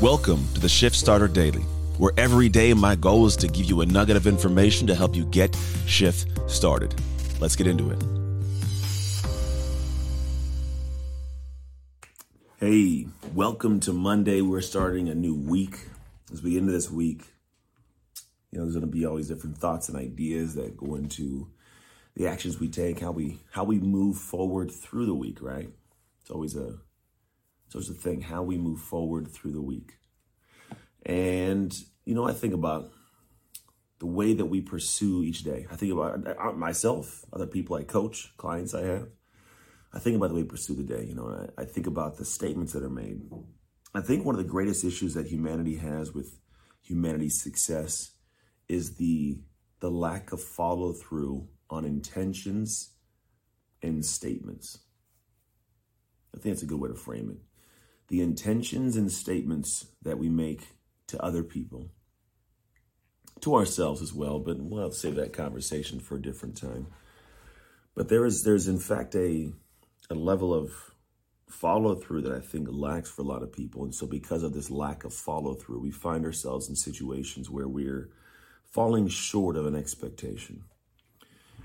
Welcome to the Shift Starter Daily, where every day my goal is to give you a nugget of information to help you get shift started. Let's get into it. Hey, welcome to Monday. We're starting a new week. As we into this week, you know, there's going to be always different thoughts and ideas that go into the actions we take, how we how we move forward through the week, right? It's always a so it's the thing, how we move forward through the week. And, you know, I think about the way that we pursue each day. I think about myself, other people I coach, clients I have. I think about the way we pursue the day. You know, I, I think about the statements that are made. I think one of the greatest issues that humanity has with humanity's success is the the lack of follow through on intentions and statements. I think that's a good way to frame it the intentions and statements that we make to other people, to ourselves as well, but we'll save that conversation for a different time. But there is there's in fact a a level of follow through that I think lacks for a lot of people. And so because of this lack of follow through, we find ourselves in situations where we're falling short of an expectation.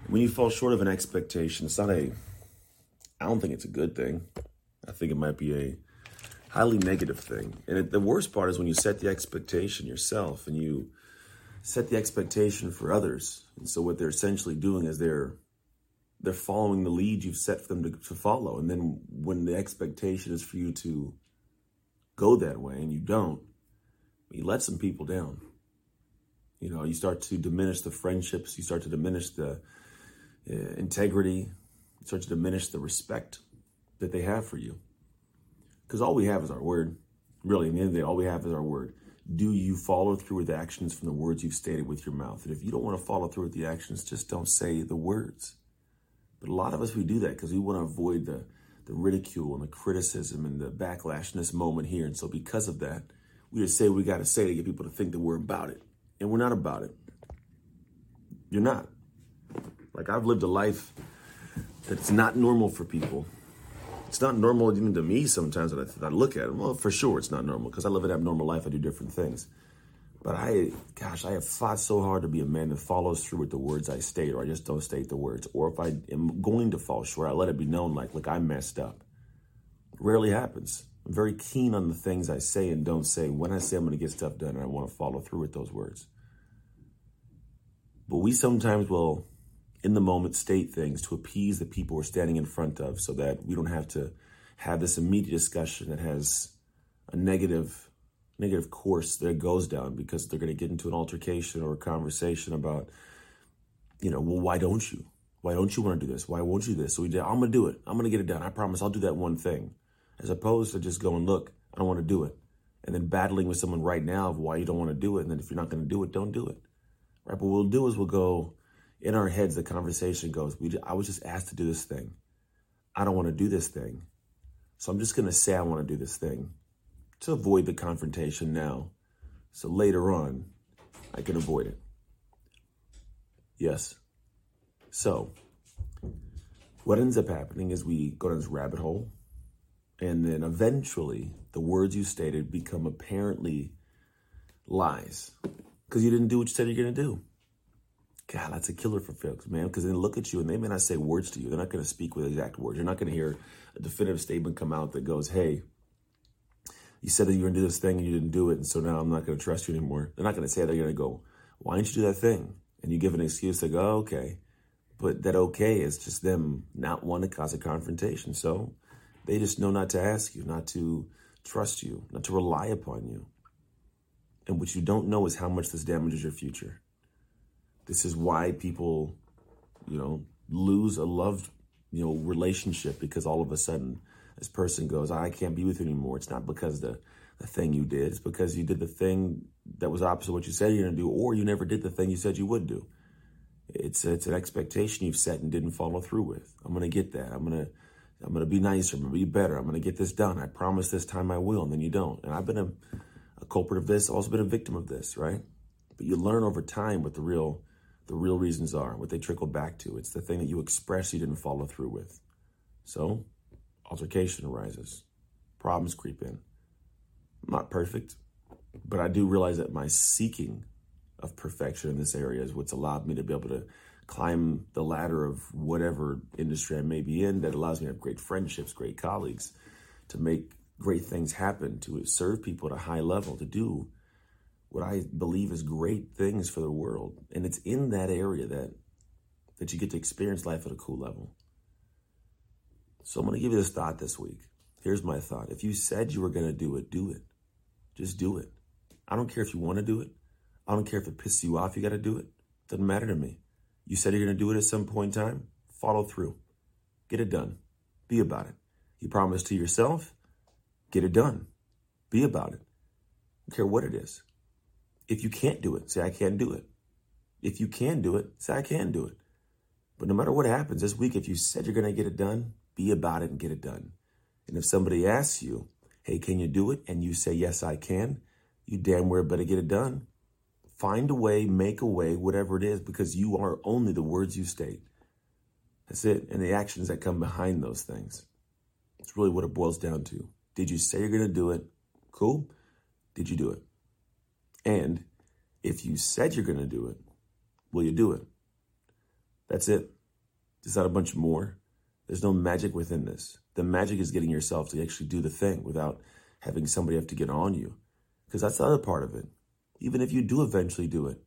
When you fall short of an expectation, it's not a I don't think it's a good thing. I think it might be a highly negative thing. And it, the worst part is when you set the expectation yourself and you set the expectation for others. And so what they're essentially doing is they're they're following the lead you've set for them to, to follow. And then when the expectation is for you to go that way and you don't, you let some people down. You know, you start to diminish the friendships, you start to diminish the uh, integrity, you start to diminish the respect that they have for you. Because all we have is our word. Really, in the end of the day, all we have is our word. Do you follow through with actions from the words you've stated with your mouth? And if you don't want to follow through with the actions, just don't say the words. But a lot of us, we do that because we want to avoid the, the ridicule and the criticism and the backlash in this moment here. And so, because of that, we just say we got to say to get people to think that we're about it. And we're not about it. You're not. Like, I've lived a life that's not normal for people it's not normal even to me sometimes when I, I look at it. Well, for sure it's not normal because I live an abnormal life. I do different things. But I, gosh, I have fought so hard to be a man that follows through with the words I state, or I just don't state the words. Or if I am going to fall short, I let it be known, like, look, I messed up. Rarely happens. I'm very keen on the things I say and don't say. When I say I'm going to get stuff done, and I want to follow through with those words. But we sometimes will in the moment state things to appease the people we're standing in front of so that we don't have to have this immediate discussion that has a negative negative course that goes down because they're going to get into an altercation or a conversation about you know well why don't you? Why don't you want to do this? Why won't you do this? So we did i'm going to do it. I'm going to get it done. I promise i'll do that one thing. As opposed to just going look i don't want to do it. And then battling with someone right now of why you don't want to do it. And then if you're not going to do it don't do it. Right? But what we'll do is we'll go in our heads, the conversation goes, we, I was just asked to do this thing. I don't want to do this thing. So I'm just going to say I want to do this thing to avoid the confrontation now. So later on, I can avoid it. Yes. So what ends up happening is we go down this rabbit hole. And then eventually, the words you stated become apparently lies because you didn't do what you said you're going to do. God, that's a killer for folks, man, because they look at you and they may not say words to you. They're not going to speak with exact words. You're not going to hear a definitive statement come out that goes, hey, you said that you were going to do this thing and you didn't do it, and so now I'm not going to trust you anymore. They're not going to say that. They're going to go, why didn't you do that thing? And you give an excuse, they go, oh, okay. But that okay is just them not wanting to cause a confrontation. So they just know not to ask you, not to trust you, not to rely upon you. And what you don't know is how much this damages your future. This is why people, you know, lose a love, you know, relationship because all of a sudden this person goes, I can't be with you anymore. It's not because the the thing you did. It's because you did the thing that was opposite of what you said you're going to do, or you never did the thing you said you would do. It's it's an expectation you've set and didn't follow through with. I'm going to get that. I'm going to I'm to be nicer. I'm to be better. I'm going to get this done. I promise this time I will, and then you don't. And I've been a, a culprit of this. I've also been a victim of this, right? But you learn over time what the real the real reasons are, what they trickle back to. It's the thing that you express you didn't follow through with. So, altercation arises, problems creep in. I'm not perfect. But I do realize that my seeking of perfection in this area is what's allowed me to be able to climb the ladder of whatever industry I may be in that allows me to have great friendships, great colleagues, to make great things happen, to serve people at a high level, to do what I believe is great things for the world. And it's in that area that that you get to experience life at a cool level. So I'm going to give you this thought this week. Here's my thought. If you said you were going to do it, do it. Just do it. I don't care if you want to do it. I don't care if it pisses you off, you got to do it. Doesn't matter to me. You said you're going to do it at some point in time, follow through. Get it done. Be about it. You promise to yourself, get it done. Be about it. don't care what it is. If you can't do it, say, I can't do it. If you can do it, say, I can do it. But no matter what happens this week, if you said you're going to get it done, be about it and get it done. And if somebody asks you, hey, can you do it? And you say, yes, I can, you damn well better get it done. Find a way, make a way, whatever it is, because you are only the words you state. That's it. And the actions that come behind those things. It's really what it boils down to. Did you say you're going to do it? Cool. Did you do it? And if you said you're going to do it, will you do it? That's it. There's not a bunch more. There's no magic within this. The magic is getting yourself to actually do the thing without having somebody have to get on you. Because that's the other part of it. Even if you do eventually do it,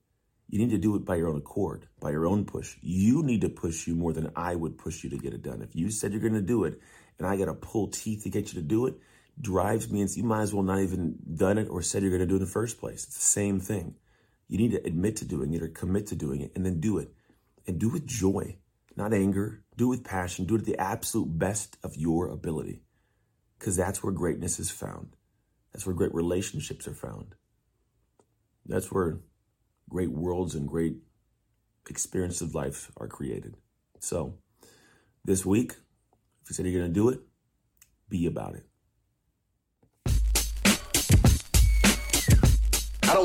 you need to do it by your own accord, by your own push. You need to push you more than I would push you to get it done. If you said you're going to do it and I got to pull teeth to get you to do it, drives me and you might as well not even done it or said you're going to do it in the first place. It's the same thing. You need to admit to doing it or commit to doing it and then do it. And do it with joy, not anger. Do it with passion. Do it at the absolute best of your ability. Because that's where greatness is found. That's where great relationships are found. That's where great worlds and great experiences of life are created. So, this week, if you said you're going to do it, be about it.